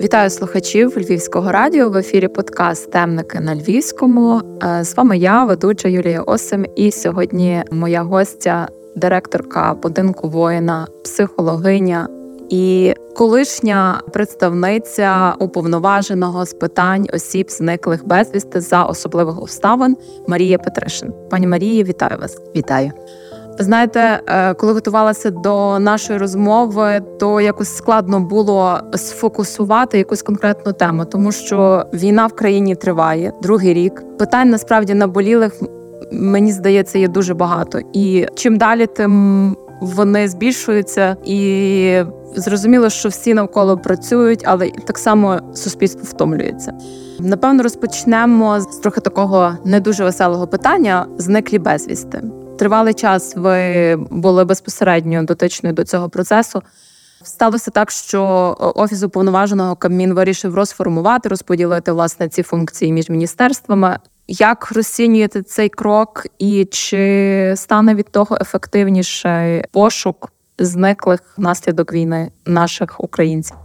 Вітаю слухачів Львівського радіо в ефірі подкаст Темники на Львівському. Е, з вами я, ведуча Юлія Осим, і сьогодні моя гостя, директорка будинку воїна, психологиня і колишня представниця уповноваженого з питань осіб, зниклих безвісти за особливих обставин Марія Петришин. Пані Марії, вітаю вас! Вітаю! Знаєте, е, коли готувалася до нашої розмови, то якось складно було сфокусувати якусь конкретну тему, тому що війна в країні триває другий рік. Питань насправді наболілих мені здається є дуже багато, і чим далі, тим вони збільшуються, і зрозуміло, що всі навколо працюють, але так само суспільство втомлюється. Напевно, розпочнемо з трохи такого не дуже веселого питання: зниклі безвісти. Тривалий час ви були безпосередньо дотичною до цього процесу. Сталося так, що офіс уповноваженого Кабмін вирішив розформувати, розподілити власне ці функції між міністерствами. Як розцінюєте цей крок, і чи стане від того ефективніше пошук зниклих внаслідок війни наших українців?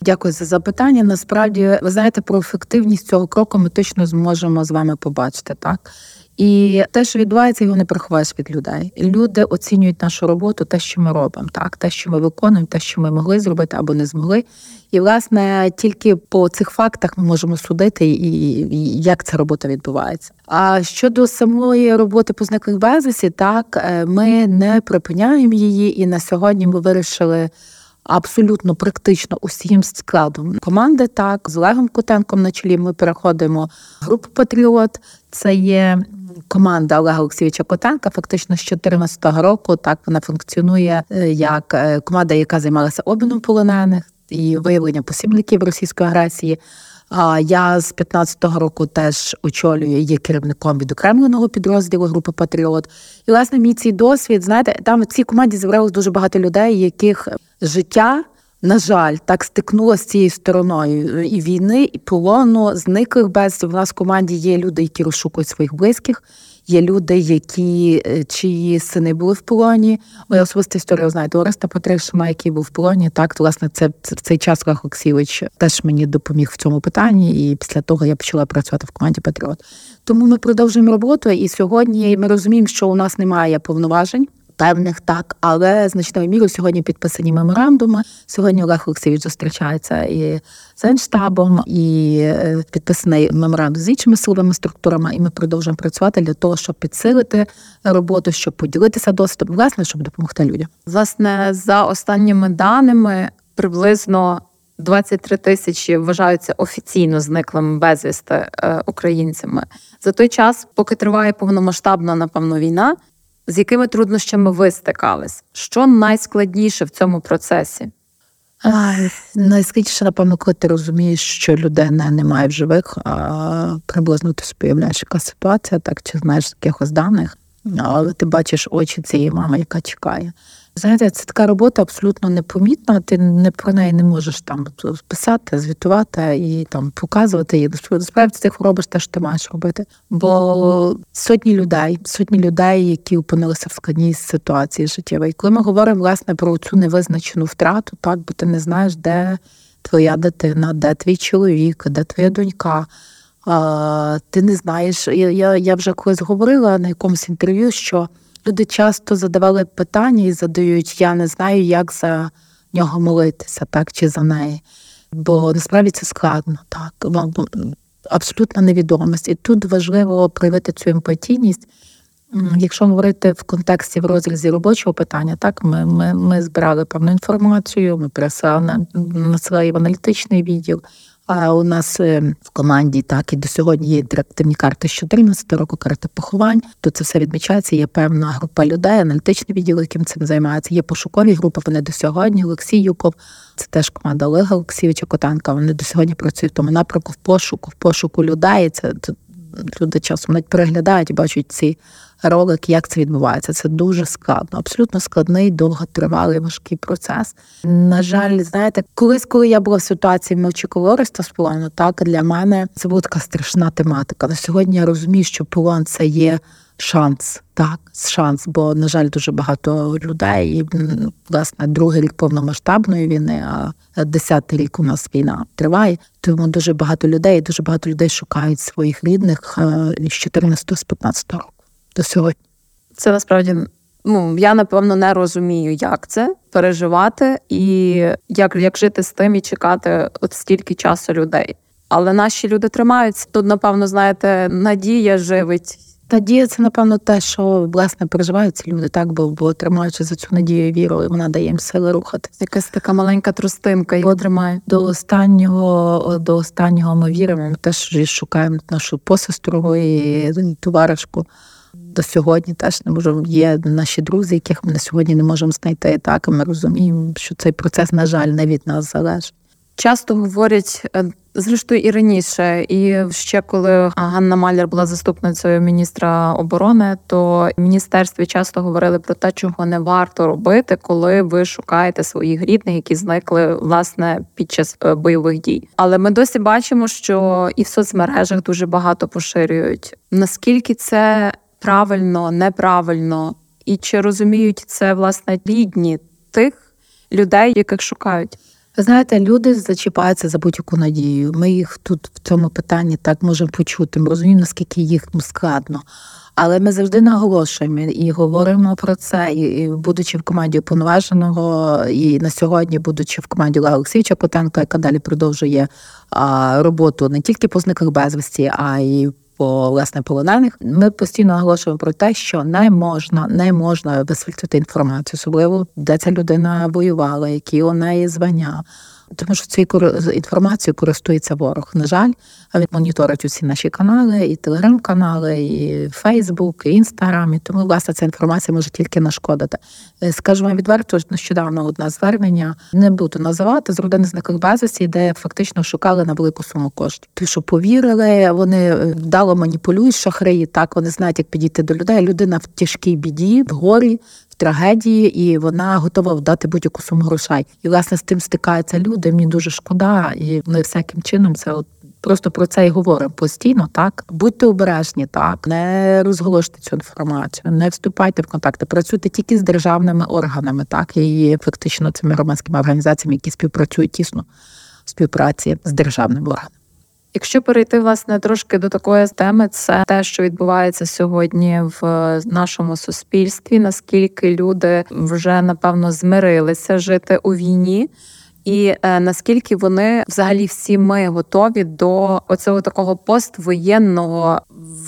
Дякую за запитання. Насправді, ви знаєте, про ефективність цього кроку ми точно зможемо з вами побачити так. І те, що відбувається, його не приховаєш від людей. Люди оцінюють нашу роботу, те, що ми робимо, так те, що ми виконуємо, те, що ми могли зробити або не змогли. І власне тільки по цих фактах ми можемо судити, і як ця робота відбувається. А щодо самої роботи по зниклих безвісті, так е, ми не припиняємо її, і на сьогодні ми вирішили. Абсолютно практично усім складом команди, так з Олегом Котенком на чолі ми переходимо групу Патріот. Це є команда Олега Олексійовича Котенка. Фактично з 2014 року так вона функціонує е, як е, команда, яка займалася обміном полонених і виявлення посібників російської агресії. А я з 15-го року теж очолюю є керівником відокремленого підрозділу групи Патріот. І власне мій цей досвід, знаєте, там в цій команді зібралось дуже багато людей, яких життя. На жаль, так стикнулося з цією стороною і війни, і полону, зниклих без в нас в команді є люди, які розшукують своїх близьких. Є люди, які е, чиї сини були в полоні. Моя особиста історія знаєте, Ореста Петришина, який був в полоні. Так, власне, це в цей час Олексійович теж мені допоміг в цьому питанні, і після того я почала працювати в команді Патріот. Тому ми продовжуємо роботу, і сьогодні ми розуміємо, що у нас немає повноважень певних так, але значною мірою сьогодні підписані меморандуми. Сьогодні Олег Олексійович зустрічається і з Генштабом, і е, підписаний меморандум з іншими силовими структурами. І ми продовжуємо працювати для того, щоб підсилити роботу, щоб поділитися досвідом, власне, щоб допомогти людям. Власне, за останніми даними приблизно. 23 тисячі вважаються офіційно зниклими безвісти е, українцями за той час, поки триває повномасштабна напевно війна. З якими труднощами ви стикались? Що найскладніше в цьому процесі? Ай, найскладніше, напевно, коли ти розумієш, що людина немає в живих, а приблизно ти собі уявляєш, яка ситуація, так чи знаєш якихось даних, але ти бачиш очі цієї мами, яка чекає. Знаєте, це така робота абсолютно непомітна. Ти не про неї не можеш там писати, звітувати і там показувати її. Насправді ти робиш те, що ти маєш робити. Бо сотні людей, сотні людей, які опинилися в складній ситуації життєвої. Коли ми говоримо власне про цю невизначену втрату, так бо ти не знаєш, де твоя дитина, де твій чоловік, де твоя донька. Ти не знаєш. Я, я, я вже колись говорила на якомусь інтерв'ю, що. Люди часто задавали питання і задають: я не знаю, як за нього молитися, так чи за неї. Бо насправді це складно, так абсолютна невідомість. І тут важливо проявити цю емпатійність. Якщо говорити в контексті в розрізі робочого питання, так ми ми, ми збирали певну інформацію, ми пересилали насилали в аналітичний відділ. А у нас е, в команді так і до сьогодні є інтерактивні карти з 14 року, карти поховань. То це все відмічається. Є певна група людей, аналітичний відділ, яким цим займається. Є пошукові групи. Вони до сьогодні. Олексій Юков, це теж команда Олега Олексійовича Котанка. Вони до сьогодні працюють в тому напрямку в пошуку, в пошуку людей. Це люди часом навіть переглядають бачать ці ролик, як це відбувається. Це дуже складно, абсолютно складний, довготривалий, важкий процес. На жаль, знаєте, колись, коли я була в ситуації мовчи колориста з полону, так для мене це була така страшна тематика. На сьогодні я розумію, що полон це є шанс, так, шанс, бо, на жаль, дуже багато людей. І власне другий рік повномасштабної війни, а десятий рік у нас війна триває. Тому дуже багато людей, дуже багато людей шукають своїх рідних з 14 з 15 року до сьогодні. Це насправді ну я напевно не розумію, як це переживати і як як жити з тим і чекати от стільки часу людей. Але наші люди тримаються. Тут, напевно, знаєте, надія живить. Надія це, напевно, те, що власне переживають ці люди, так бо бо тримаючи за цю надію і віру, і вона дає їм сили рухатися. Якась така маленька трустинка їх тримає. До останнього до останнього ми віримо. Ми теж шукаємо нашу посестру і товаришку до сьогодні теж не можемо. Є наші друзі, яких ми на сьогодні не можемо знайти. Так ми розуміємо, що цей процес, на жаль, не від нас залежить. Часто говорять, е, зрештою і раніше, і ще коли Ганна Маляр була заступницею міністра оборони, то в міністерстві часто говорили про те, чого не варто робити, коли ви шукаєте своїх рідних, які зникли власне під час е, бойових дій. Але ми досі бачимо, що і в соцмережах дуже багато поширюють. Наскільки це правильно, неправильно, і чи розуміють це власне рідні тих людей, яких шукають. Ви знаєте, люди зачіпаються за будь-яку надію. Ми їх тут в цьому питанні так можемо почути. Ми розуміємо, наскільки їх складно. Але ми завжди наголошуємо і говоримо про це, і будучи в команді уповноваженого, і на сьогодні, будучи в команді Олега Олексійовича яка далі продовжує роботу не тільки по зниклих безвісті, а й по власне полонених, ми постійно наголошуємо про те, що не можна, не можна висвітлювати інформацію, особливо де ця людина воювала, які у неї звання. Тому що цією інформацією користується ворог. На жаль, він моніторить усі наші канали, і телеграм-канали, і Фейсбук, і Інстаграм. І Тому власне ця інформація може тільки нашкодити. Е, скажімо відверто, нещодавно одне звернення не буду називати з родини зниклих безвісті, де фактично шукали на велику суму коштів. Ті, що повірили, вони е, вдало маніпулюють шахраї. Так вони знають, як підійти до людей. Людина в тяжкій біді, в горі трагедії, і вона готова вдати будь-яку суму грошей. І власне з тим стикаються люди. Мені дуже шкода, і ми всяким чином це от. Просто про це і говоримо постійно, так будьте обережні, так не розголошуйте цю інформацію, не вступайте в контакти, працюйте тільки з державними органами, так і фактично цими громадськими організаціями, які співпрацюють тісно в співпраці з державними органами. Якщо перейти власне трошки до такої теми, це те, що відбувається сьогодні в нашому суспільстві, наскільки люди вже напевно змирилися жити у війні. І е, наскільки вони взагалі всі ми готові до оцього такого поствоєнного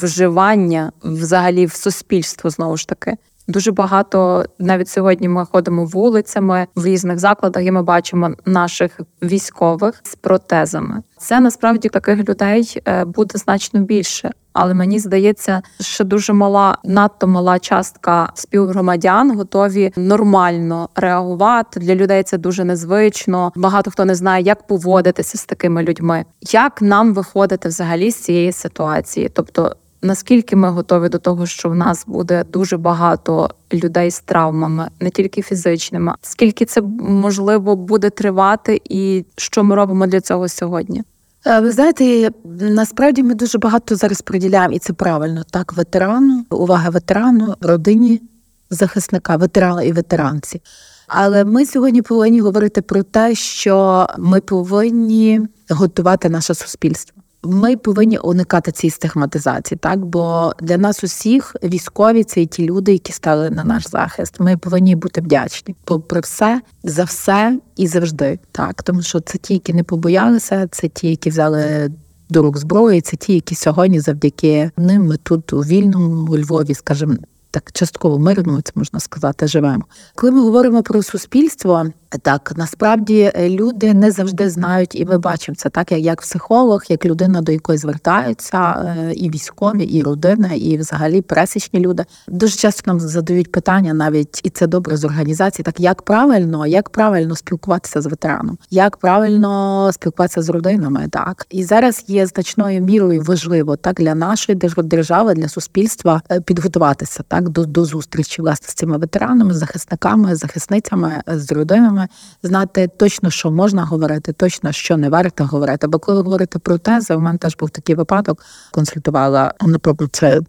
вживання взагалі в суспільство знову ж таки. Дуже багато навіть сьогодні ми ходимо вулицями в різних закладах, і ми бачимо наших військових з протезами. Це насправді таких людей е, буде значно більше. Але мені здається, що дуже мала, надто мала частка співгромадян готові нормально реагувати. Для людей це дуже незвично. Багато хто не знає, як поводитися з такими людьми, як нам виходити взагалі з цієї ситуації, тобто наскільки ми готові до того, що в нас буде дуже багато людей з травмами, не тільки фізичними, скільки це можливо буде тривати, і що ми робимо для цього сьогодні? Е, ви знаєте, насправді ми дуже багато зараз приділяємо, і це правильно так. Ветерану, увага ветерану, родині захисника, ветерана і ветеранці. Але ми сьогодні повинні говорити про те, що ми повинні готувати наше суспільство. Ми повинні уникати цієї стигматизації, так бо для нас усіх військові це і ті люди, які стали на наш захист. Ми повинні бути вдячні попри все за все і завжди. Так, тому що це ті, які не побоялися, це ті, які взяли до рук зброї, це ті, які сьогодні завдяки ним ми тут у вільному у Львові, скажімо, так частково мирно, це можна сказати, живемо. Коли ми говоримо про суспільство, так насправді е, люди не завжди знають, і ми бачимо це так, як психолог, як людина, до якої звертаються, е, і військові, і родина, і взагалі пересічні люди. Дуже часто нам задають питання, навіть і це добре з організації, так як правильно, як правильно спілкуватися з ветераном, як правильно спілкуватися з родинами, так і зараз є значною мірою важливо так для нашої держави, для суспільства е, підготуватися так до, до зустрічі власне з цими ветеранами, захисниками, захисницями з родинами знати точно, що можна говорити, точно що не варто говорити. Бо коли говорити про тези, у мене теж був такий випадок, консультувала не про це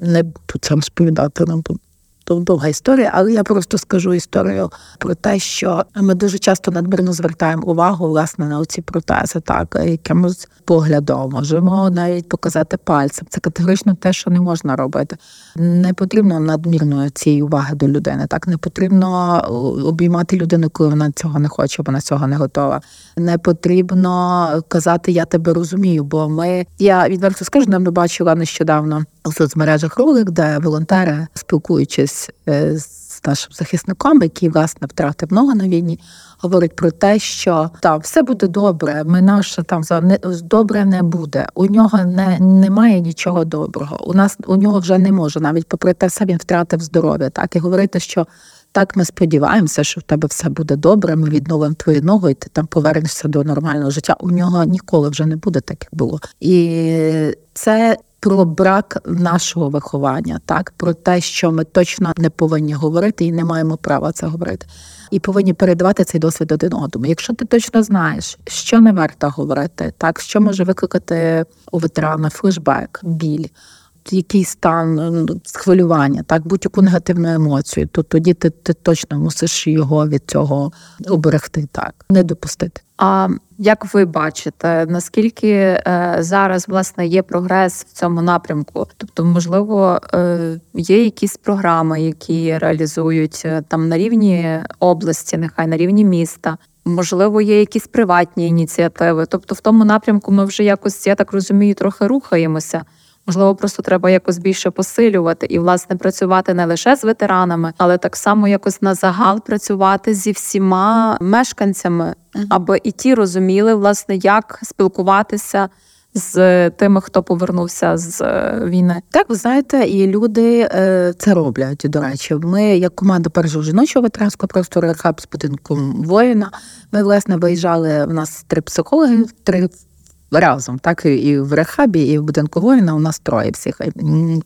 не буду це розповідати нам довга історія, але я просто скажу історію про те, що ми дуже часто надмірно звертаємо увагу власне на ці протези, так якимось поглядом можемо навіть показати пальцем. Це категорично те, що не можна робити. Не потрібно надмірної цієї уваги до людини. Так не потрібно обіймати людину, коли вона цього не хоче, вона цього не готова. Не потрібно казати Я тебе розумію, бо ми я відверто скажу, нам не бачила нещодавно у соцмережах ролик, де волонтери, спілкуючись е, з нашим захисником, який власне втратив ногу на війні, говорить про те, що там все буде добре. Ми наше там не добре не буде. У нього не немає нічого доброго. У нас у нього вже не може, навіть попри те, все він втратив здоров'я. Так і говорити, що. Так, ми сподіваємося, що в тебе все буде добре. Ми відновимо твою ногу, і ти там повернешся до нормального життя. У нього ніколи вже не буде так, як було. І це про брак нашого виховання, так про те, що ми точно не повинні говорити і не маємо права це говорити, і повинні передавати цей досвід один одному. Якщо ти точно знаєш, що не варто говорити, так що може викликати у ветерана флешбек, біль. Якийсь стан схвилювання, так будь-яку негативну емоцію, то тоді ти ти точно мусиш його від цього оберегти, так не допустити. А як ви бачите, наскільки е, зараз власне є прогрес в цьому напрямку? Тобто, можливо, е, є якісь програми, які реалізують е, там на рівні області, нехай на рівні міста. Можливо, є якісь приватні ініціативи. Тобто, в тому напрямку ми вже якось, я так розумію, трохи рухаємося. Можливо, просто треба якось більше посилювати і власне працювати не лише з ветеранами, але так само якось на загал працювати зі всіма мешканцями, аби і ті розуміли, власне, як спілкуватися. З тими, хто повернувся з е, війни, так ви знаєте, і люди е, це роблять. До речі, ми, як команда першого жіночого ветеранського простору рехаб з будинком воїна, ми власне виїжджали. В нас три психологи, три разом, так і в рехабі, і в будинку воїна у нас троє всіх,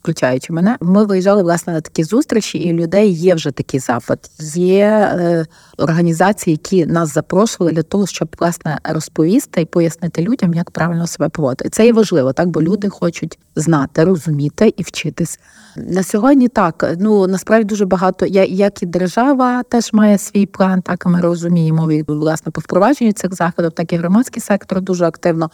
включаючи мене. Ми виїжджали власне на такі зустрічі, і у людей є вже такий запит. Є е, організації, які нас запрошували для того, щоб власне розповісти і пояснити людям, як правильно себе поводити. Це є важливо, так бо люди хочуть знати, розуміти і вчитись. На сьогодні так ну насправді дуже багато. Я як і держава теж має свій план, так ми розуміємо і власне по впровадженню цих заходів, так і громадський сектор дуже активно.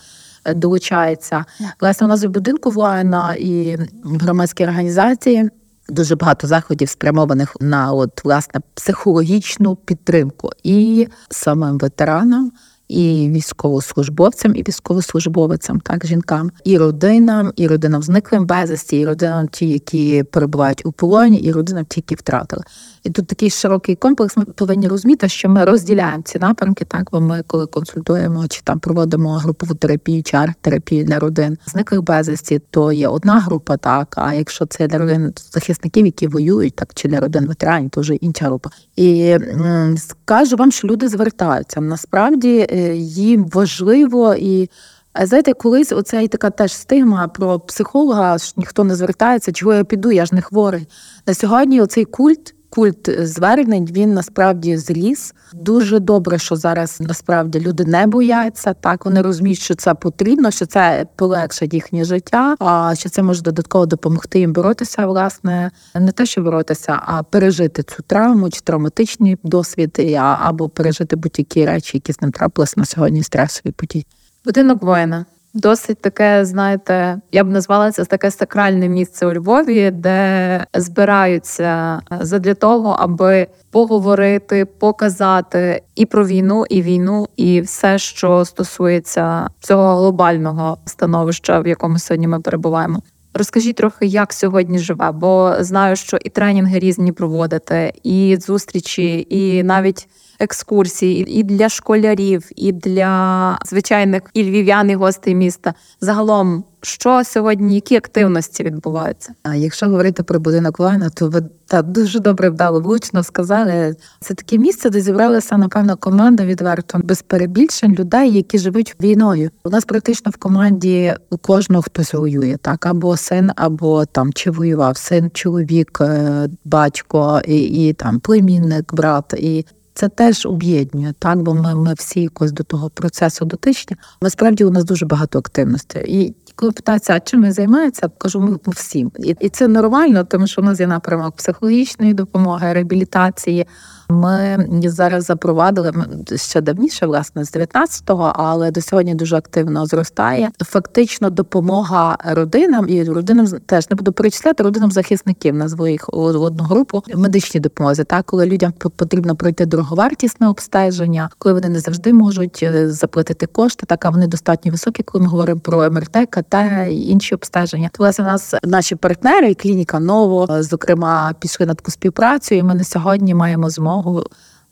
Е, долучається власне у нас в будинку воїна і громадські організації. Дуже багато заходів спрямованих на от власне психологічну підтримку і самим ветеранам, і військовослужбовцям, і військовослужбовцям, так жінкам, і родинам, і родинам зниклим безвісті, і родинам ті, які перебувають у полоні, і родинам ті, які втратили. І тут такий широкий комплекс. Ми повинні розуміти, що ми розділяємо ці напрямки. Так, бо ми коли консультуємо чи там проводимо групову терапію, чи арт-терапію для родин зниклих безвісті, то є одна група, так. А якщо це для родин захисників, які воюють, так чи для родин ветеранів, то вже інша група. І скажу вам, що люди звертаються. Насправді е, їм важливо і. Знаєте, колись оця і така теж стигма про психолога, що ніхто не звертається, чого я піду, я ж не хворий. На сьогодні оцей культ культ звернень він насправді зріс. Дуже добре, що зараз насправді люди не бояться. Так вони розуміють, що це потрібно, що це полегшить їхнє життя, а що це може додатково допомогти їм боротися, власне, не те, що боротися, а пережити цю травму чи травматичний досвід, або пережити будь-які речі, які з ним трапились на сьогодні стресові події. Будинок воїна. Досить таке, знаєте, я б назвала це таке сакральне місце у Львові, де збираються задля того, аби поговорити, показати і про війну, і війну, і все, що стосується цього глобального становища, в якому сьогодні ми перебуваємо. Розкажіть трохи, як сьогодні живе, бо знаю, що і тренінги різні проводите, і зустрічі, і навіть екскурсії і для школярів, і для звичайних і львів'ян, і гостей міста. Загалом, що сьогодні, які активності відбуваються? А якщо говорити про будинок Вайна, то ви так дуже добре вдало влучно сказали. Це таке місце, де зібралася напевно команда відверто без перебільшень людей, які живуть війною. У нас практично в команді у кожного хтось воює, так або син, або там чи воював син, чоловік, е, батько і, і там племінник, брат і це теж об'єднує, так бо ми, ми всі якось до того процесу дотичні. Насправді у нас дуже багато активності. І коли питаються, а чим ми займаємося, кажу, ми всім. І, це нормально, тому що у нас є напрямок психологічної допомоги, реабілітації. Ми зараз запровадили ще давніше, власне, з 19-го, але до сьогодні дуже активно зростає. Фактично, допомога родинам і родинам теж не буду перечисляти родинам захисників, назву їх в одну групу медичні допомоги. Так, коли людям потрібно пройти дороговартісне обстеження, коли вони не завжди можуть е, заплатити кошти, так а вони достатньо високі, коли ми говоримо про МРТ, КТ і інші обстеження. Власне у нас наші партнери, клініка Ново, зокрема, пішли на таку співпрацю, і ми на сьогодні маємо змогу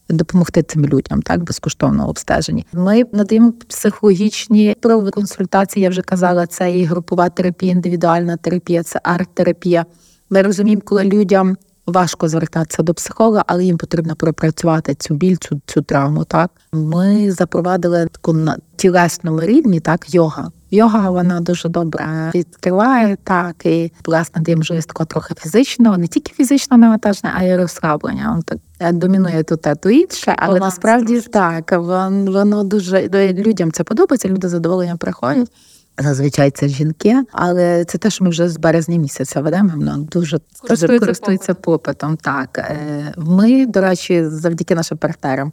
допомогти цим людям, так безкоштовно обстежені. Ми надаємо психологічні консультації. Я вже казала, це і групова терапія, індивідуальна терапія, це арт-терапія. Ми розуміємо, коли людям важко звертатися до психолога, але їм потрібно пропрацювати цю біль, цю цю травму. Так ми запровадили таку на тілесному рівні, так йога. Йога вона дуже добре відкриває так і власне дає можливість такого трохи фізичного, не тільки фізичного навантаження, а й розслаблення. так е, домінує тут те, то інше, але Баланс насправді трошки. так воно дуже людям це подобається. Люди задоволення приходять. Зазвичай це жінки, але це те, що ми вже з березня місяця ведемо. Воно дуже дуже користується попитом. Так е, ми, до речі, завдяки нашим партнерам.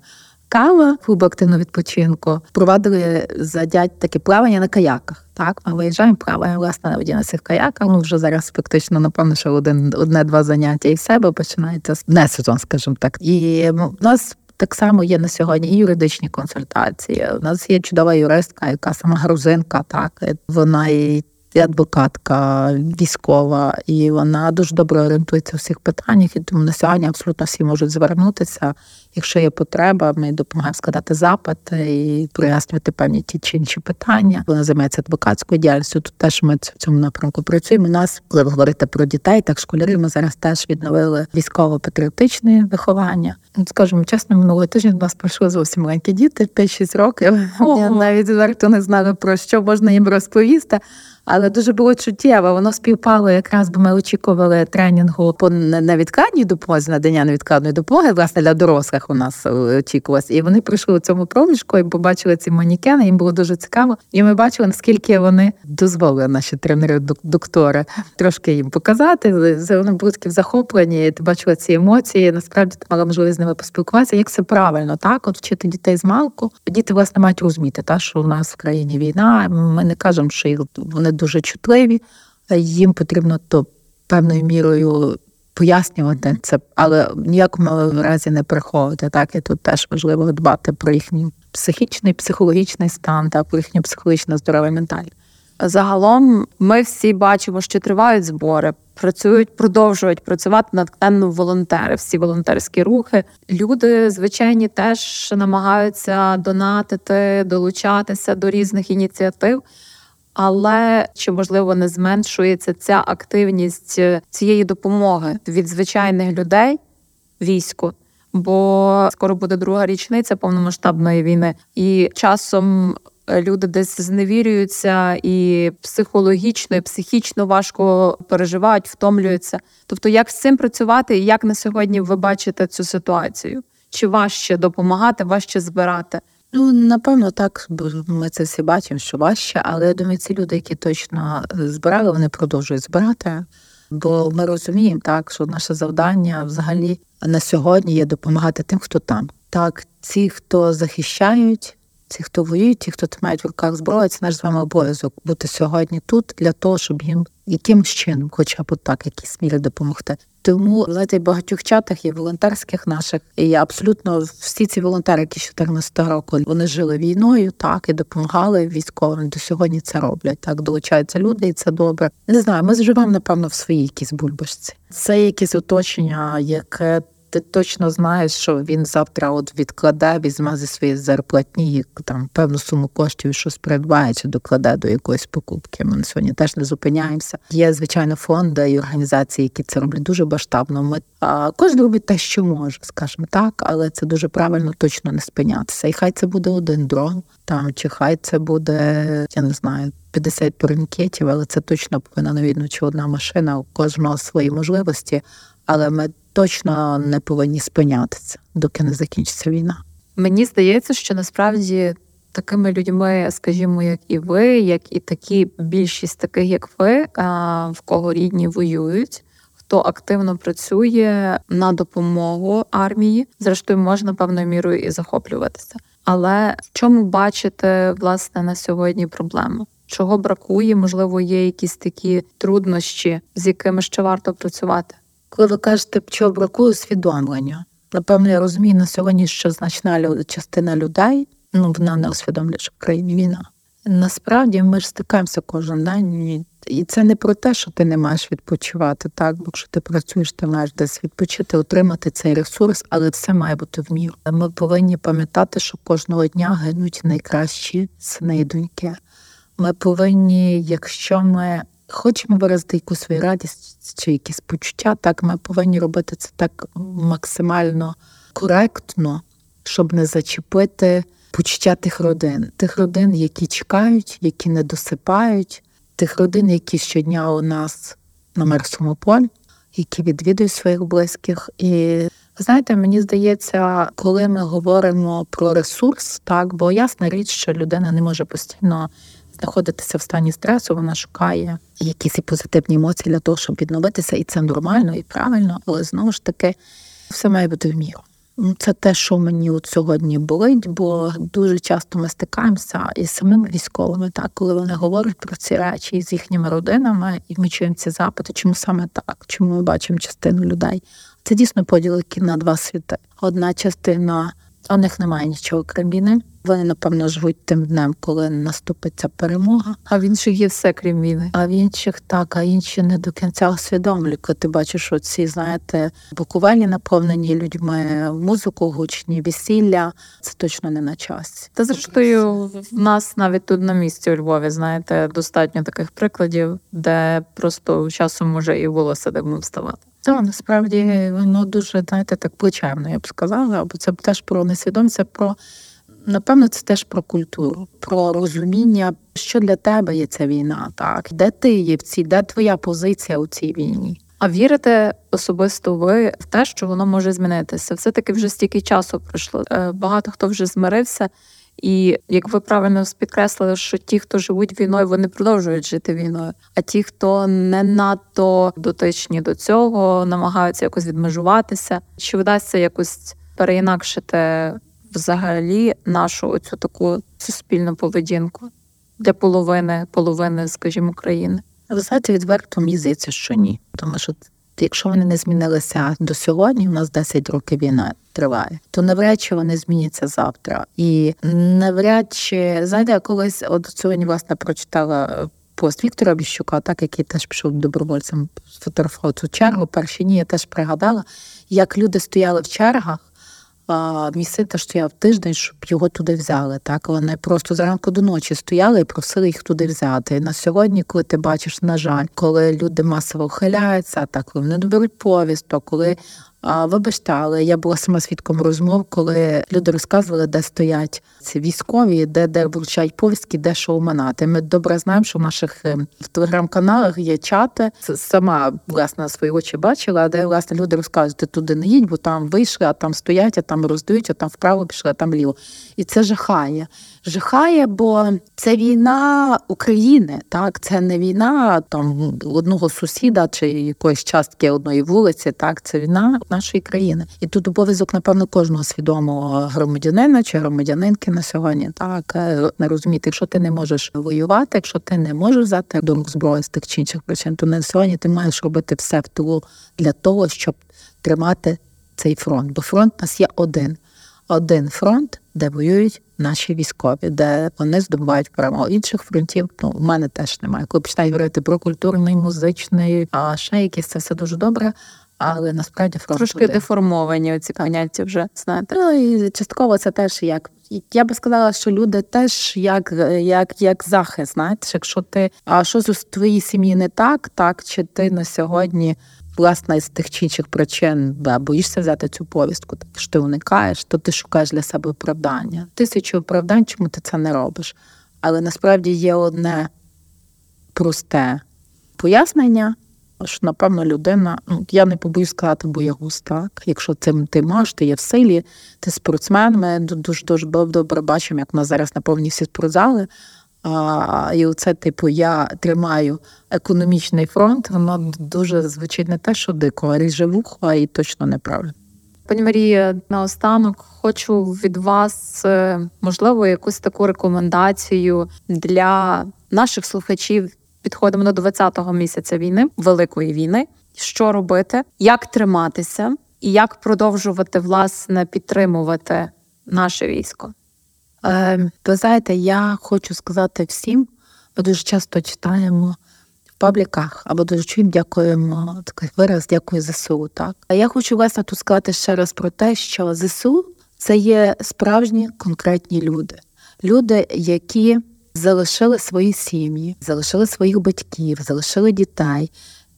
Кава клуб активного відпочинку провадили задять таке плавання на каяках. Так, ми виїжджаємо, плаваємо власне на воді на цих каяках. Ну вже зараз фактично, напевно, що один одне-два заняття і себе починається не сезон, скажімо так. І ну, у нас так само є на сьогодні і юридичні консультації. У нас є чудова юристка, яка сама грузинка, так вона і адвокатка військова, і вона дуже добре орієнтується у всіх питаннях. І тому на сьогодні абсолютно всі можуть звернутися. Якщо є потреба, ми допомагаємо складати запит і прояснювати певні ті чи інші питання. Вона займається адвокатською діяльністю. Тут теж ми в цьому напрямку працюємо. У нас, коли ви говорите про дітей, так школярі ми зараз теж відновили військово-патріотичне виховання. Скажімо, чесно, минулого тижня до нас прийшли зовсім маленькі діти, 5-6 років. Я навіть зверту не знали про що можна їм розповісти. Але дуже було чуттєво. Воно співпало якраз, бо ми очікували тренінгу по невідкладній допомозі, надання невідкладної допомоги, власне, для дорослих у нас е, очікувалось. І вони прийшли у цьому проміжку і побачили ці манікени. Їм було дуже цікаво. І ми бачили, наскільки вони дозволили наші тренери, доктори трошки їм показати. Вони були такі захоплені. Ти бачила ці емоції. Насправді ти мала можливість з ними поспілкуватися. Як це правильно, так от вчити дітей з малку. Діти власне мають розуміти, та що у нас в країні війна. Ми не кажемо, що їх вони дуже чутливі, їм потрібно то певною мірою пояснювати це, але ніякому разі не приховувати. Так і тут теж важливо дбати про їхній психічний, психологічний стан та про їхнє психологічне здоров'я ментальне. Загалом ми всі бачимо, що тривають збори, працюють, продовжують працювати над тему волонтери. Всі волонтерські рухи. Люди звичайні теж намагаються донатити, долучатися до різних ініціатив але чи можливо не зменшується ця активність е, цієї допомоги від звичайних людей війську? Бо скоро буде друга річниця повномасштабної війни, і часом е, люди десь зневірюються і психологічно, і психічно важко переживають, втомлюються. Тобто, як з цим працювати, і як на сьогодні ви бачите цю ситуацію? Чи важче допомагати, важче збирати? Ну, напевно, так, ми це всі бачимо, що важче, але я думаю, ці люди, які точно збирали, вони продовжують збирати. Бо ми розуміємо, так, що наше завдання взагалі на сьогодні є допомагати тим, хто там. Так, ті, хто захищають, ті, хто воюють, ті, хто тримають в руках зброю, це наш з вами обов'язок бути сьогодні тут для того, щоб їм якимсь чином, хоча б так, якісь мірі допомогти. Тому в багатьох чатах є волонтерських наших, і абсолютно всі ці волонтери, які 14 року вони жили війною, так і допомагали військовим. До сьогодні це роблять. Так долучаються люди, і це добре. Не знаю. Ми живемо напевно в своїй якійсь бульбашці. Це якесь оточення, яке ти точно знаєш, що він завтра от відкладе, візьме зі своєї зарплатні там певну суму коштів щось придбає чи докладе до якоїсь покупки. Ми на сьогодні теж не зупиняємося. Є звичайно фонди і організації, які це роблять дуже масштабно. Ми а, кожен робить те, що може, скажімо так, але це дуже правильно точно не спинятися. І хай це буде один дрон, там чи хай це буде, я не знаю. 50 турнікетів, але це точно повинна навідно чи одна машина у кожного свої можливості. Але ми точно не повинні спинятися, доки не закінчиться війна. Мені здається, що насправді такими людьми, скажімо, як і ви, як і такі більшість таких, як ви, в кого рідні воюють. Хто активно працює на допомогу армії, зрештою можна певною мірою і захоплюватися. Але в чому бачите власне на сьогодні проблему? Чого бракує? Можливо, є якісь такі труднощі, з якими ще варто працювати? Коли ви кажете, що бракує усвідомлення, напевно, я розумію на сьогодні, що значна частина людей ну вона не усвідомлює, що в країні війна. Насправді ми ж стикаємося кожен день, і це не про те, що ти не маєш відпочивати, так бо якщо ти працюєш, ти маєш десь відпочити, отримати цей ресурс, але це має бути в міру. Ми повинні пам'ятати, що кожного дня гинуть найкращі сини і доньки. Ми повинні, якщо ми хочемо виразити якусь свою радість чи якісь почуття, так ми повинні робити це так максимально коректно, щоб не зачепити почуття тих родин, тих родин, які чекають, які не досипають, тих родин, які щодня у нас на Мерсому які відвідують своїх близьких. І знаєте, мені здається, коли ми говоримо про ресурс, так бо ясна річ, що людина не може постійно. Знаходитися в стані стресу, вона шукає якісь позитивні емоції для того, щоб відновитися, і це нормально і правильно, але знову ж таки все має бути в міру. Ну, це те, що мені от сьогодні болить, бо дуже часто ми стикаємося із самими військовими, так коли вони говорять про ці речі з їхніми родинами, і ми чуємо ці запити, чому саме так, чому ми бачимо частину людей. Це дійсно поділки на два світи. Одна частина у них немає нічого крім війни. Вони, напевно, живуть тим днем, коли наступиться перемога. А в інших є все крім війни. А в інших так, а інші не до кінця усвідомлюють. Коли Ти бачиш оці, знаєте, буквально наповнені людьми, музику, гучні весілля. Це точно не на часі. Та зрештою, в нас навіть тут на місці у Львові, знаєте, достатньо таких прикладів, де просто часом може і волосся дивно вставати. Так, насправді воно дуже знаєте, так плечевно, я б сказала, бо це теж про несвідомість, це про напевно, це теж про культуру, про розуміння, що для тебе є ця війна, так де ти є в цій, де твоя позиція у цій війні. А вірите особисто ви в те, що воно може змінитися? Все таки вже стільки часу пройшло. Е, багато хто вже змирився. І як ви правильно підкреслили, що ті, хто живуть війною, вони продовжують жити війною. А ті, хто не надто дотичні до цього, намагаються якось відмежуватися, чи вдасться якось переінакшити взагалі нашу оцю таку суспільну поведінку для половини, половини, скажімо, країни? Ви знаєте, відверто мені здається, що ні, тому що Якщо вони не змінилися до сьогодні, у нас 10 років війна триває, то навряд чи вони зміняться завтра. І навряд чи знаєте, я колись от сьогодні власне прочитала е, пост Віктора Біщука, так який теж пішов добровольцем сфотографував цю чергу. Перші дні я теж пригадала, як люди стояли в чергах. Мій що я в тиждень, щоб його туди взяли. Так вони просто зранку до ночі стояли і просили їх туди взяти. На сьогодні, коли ти бачиш, на жаль, коли люди масово ухиляються, так коли вони не беруть повісток, коли вибачте, але я була сама свідком розмов, коли люди розказували, де стоять ці військові, де де вручають повістки, де що. Ми добре знаємо, що в наших е, в телеграм-каналах є чати. Це сама власне свої очі бачила, де власне люди розказують, ти туди не їдь, бо там вийшли, а там стоять, а там роздають, а там вправо пішли, а там ліво. І це жахає. Жахає, бо це війна України, так це не війна там одного сусіда чи якоїсь частки одної вулиці. Так, це війна нашої країни. І тут обов'язок, напевно, кожного свідомого громадянина чи громадянинки на сьогодні. Так е, не розуміти, якщо ти не можеш воювати, якщо ти не можеш взяти до рук зброї з тих чи інших причин, то на сьогодні ти маєш робити все в тилу для того, щоб тримати цей фронт. Бо фронт у нас є один. Один фронт, де воюють наші військові, де вони здобувають перемогу. Інших фронтів ну в мене теж немає. Коли починають говорити про культурний, музичний, а ще якісь це все дуже добре але насправді фронт трошки туди. деформовані ці поняття вже знаєте. Ну і частково це теж як. Я би сказала, що люди теж як як, як захист, знаєте, якщо ти а що з твоїй сім'ї не так, так чи ти на сьогодні власне з тих чи інших причин да, боїшся взяти цю повістку, так що ти уникаєш, то ти шукаєш для себе оправдання. Тисячу оправдань, чому ти це не робиш. Але насправді є одне просте пояснення, що напевно людина, ну я не побоюсь сказати, боягуз, так. Якщо цим ти можеш, ти є в силі, ти спортсмен. Ми дуже дуже добре бачимо, як у нас зараз наповні всі спортзали. А, І оце, типу, я тримаю економічний фронт, воно дуже звучить не те, що дико, а ріже вухо, а і точно неправильно. Пані Марія, наостанок хочу від вас, е, можливо, якусь таку рекомендацію для наших слухачів. Підходимо до 20-го місяця війни, великої війни. Що робити, як триматися і як продовжувати власне підтримувати наше військо? Е, ви знаєте, я хочу сказати всім, ми дуже часто читаємо в пабліках або дуже чуємо, дякуємо такий вираз, дякую ЗСУ. Так а я хочу власне тут сказати ще раз про те, що ЗСУ це є справжні конкретні люди, люди, які залишили свої сім'ї, залишили своїх батьків, залишили дітей.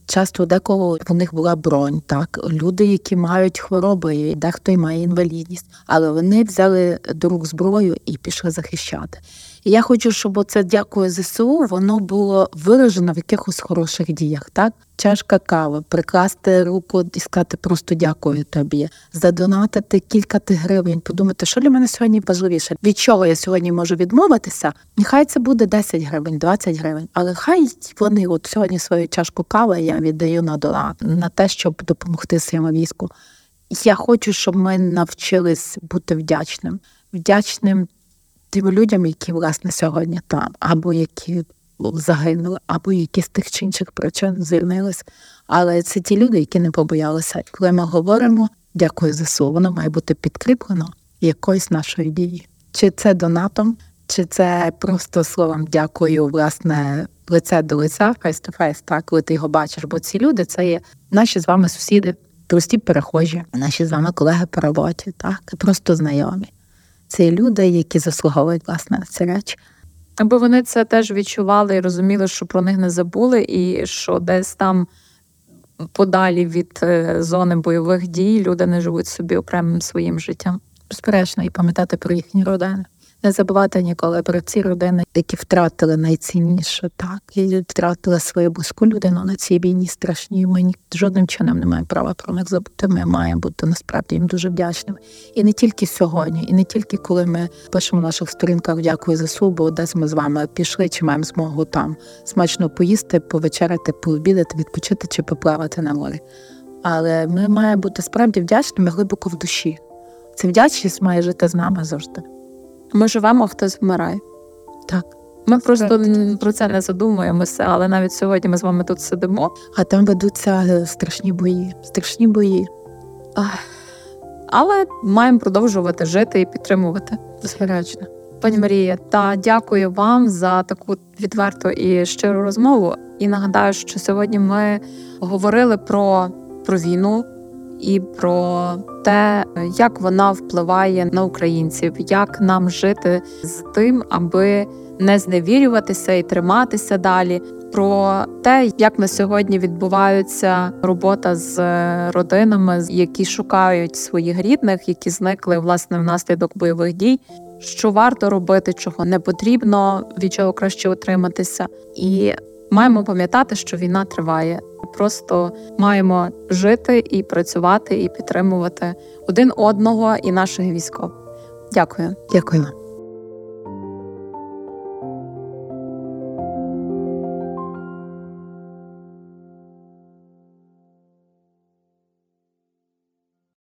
Часто декого в них була бронь, так люди, які мають хвороби, дехто й має інвалідність, але вони взяли до рук зброю і пішли захищати. І я хочу, щоб оце дякую ЗСУ, воно було виражено в якихось хороших діях. Так, чашка кави, прикласти руку і сказати просто дякую тобі, задонатити кілька ти гривень, подумати, що для мене сьогодні важливіше, від чого я сьогодні можу відмовитися. Нехай це буде 10 гривень, 20 гривень, але хай вони от сьогодні свою чашку кави я віддаю на донат, на те, щоб допомогти своєму війську. Я хочу, щоб ми навчились бути вдячним, вдячним тим людям, які власне сьогодні там, або які загинули, або які з тих чи інших причин звільнились. Але це ті люди, які не побоялися. Коли ми говоримо дякую ЗСУ, воно має бути підкріплено якоюсь нашою дією. Чи це донатом, чи це просто словом дякую, власне, лице до лиця, face, так, коли ти його бачиш. Бо ці люди це є наші з вами сусіди, прості перехожі, наші з вами колеги по роботі, так, просто знайомі. Це люди, які заслуговують власне на ці речі. Аби вони це теж відчували і розуміли, що про них не забули, і що десь там подалі від е, зони бойових дій люди не живуть собі окремим своїм життям. Безперечно, і пам'ятати про їхні родини не забувати ніколи про ці родини, які втратили найцінніше, так і втратили свою близьку людину на цій війні страшній. Ми жодним чином не маємо права про них забути. Ми маємо бути насправді їм дуже вдячними. І не тільки сьогодні, і не тільки коли ми пишемо в наших сторінках дякую за субу, десь ми з вами пішли, чи маємо змогу там смачно поїсти, повечеряти, пообідати, відпочити чи поплавати на морі. Але ми маємо бути справді вдячними глибоко в душі. Ця вдячність має жити з нами завжди. Ми живемо, а хтось вмирає. Так. Ми просто про це не задумуємося, але навіть сьогодні ми з вами тут сидимо. А там ведуться е, страшні бої, страшні бої. Ах. Але маємо продовжувати жити і підтримувати. Безперечно. Пані Марія, та дякую вам за таку відверту і щиру розмову. І нагадаю, що сьогодні ми говорили про, про війну і про те, як вона впливає на українців, як нам жити з тим, аби не зневірюватися і триматися далі. Про те, як на сьогодні відбувається робота з родинами, які шукають своїх рідних, які зникли власне внаслідок бойових дій, що варто робити, чого не потрібно, від чого краще утриматися, і маємо пам'ятати, що війна триває. Просто маємо жити і працювати, і підтримувати один одного і наших військових. Дякую. Дякую.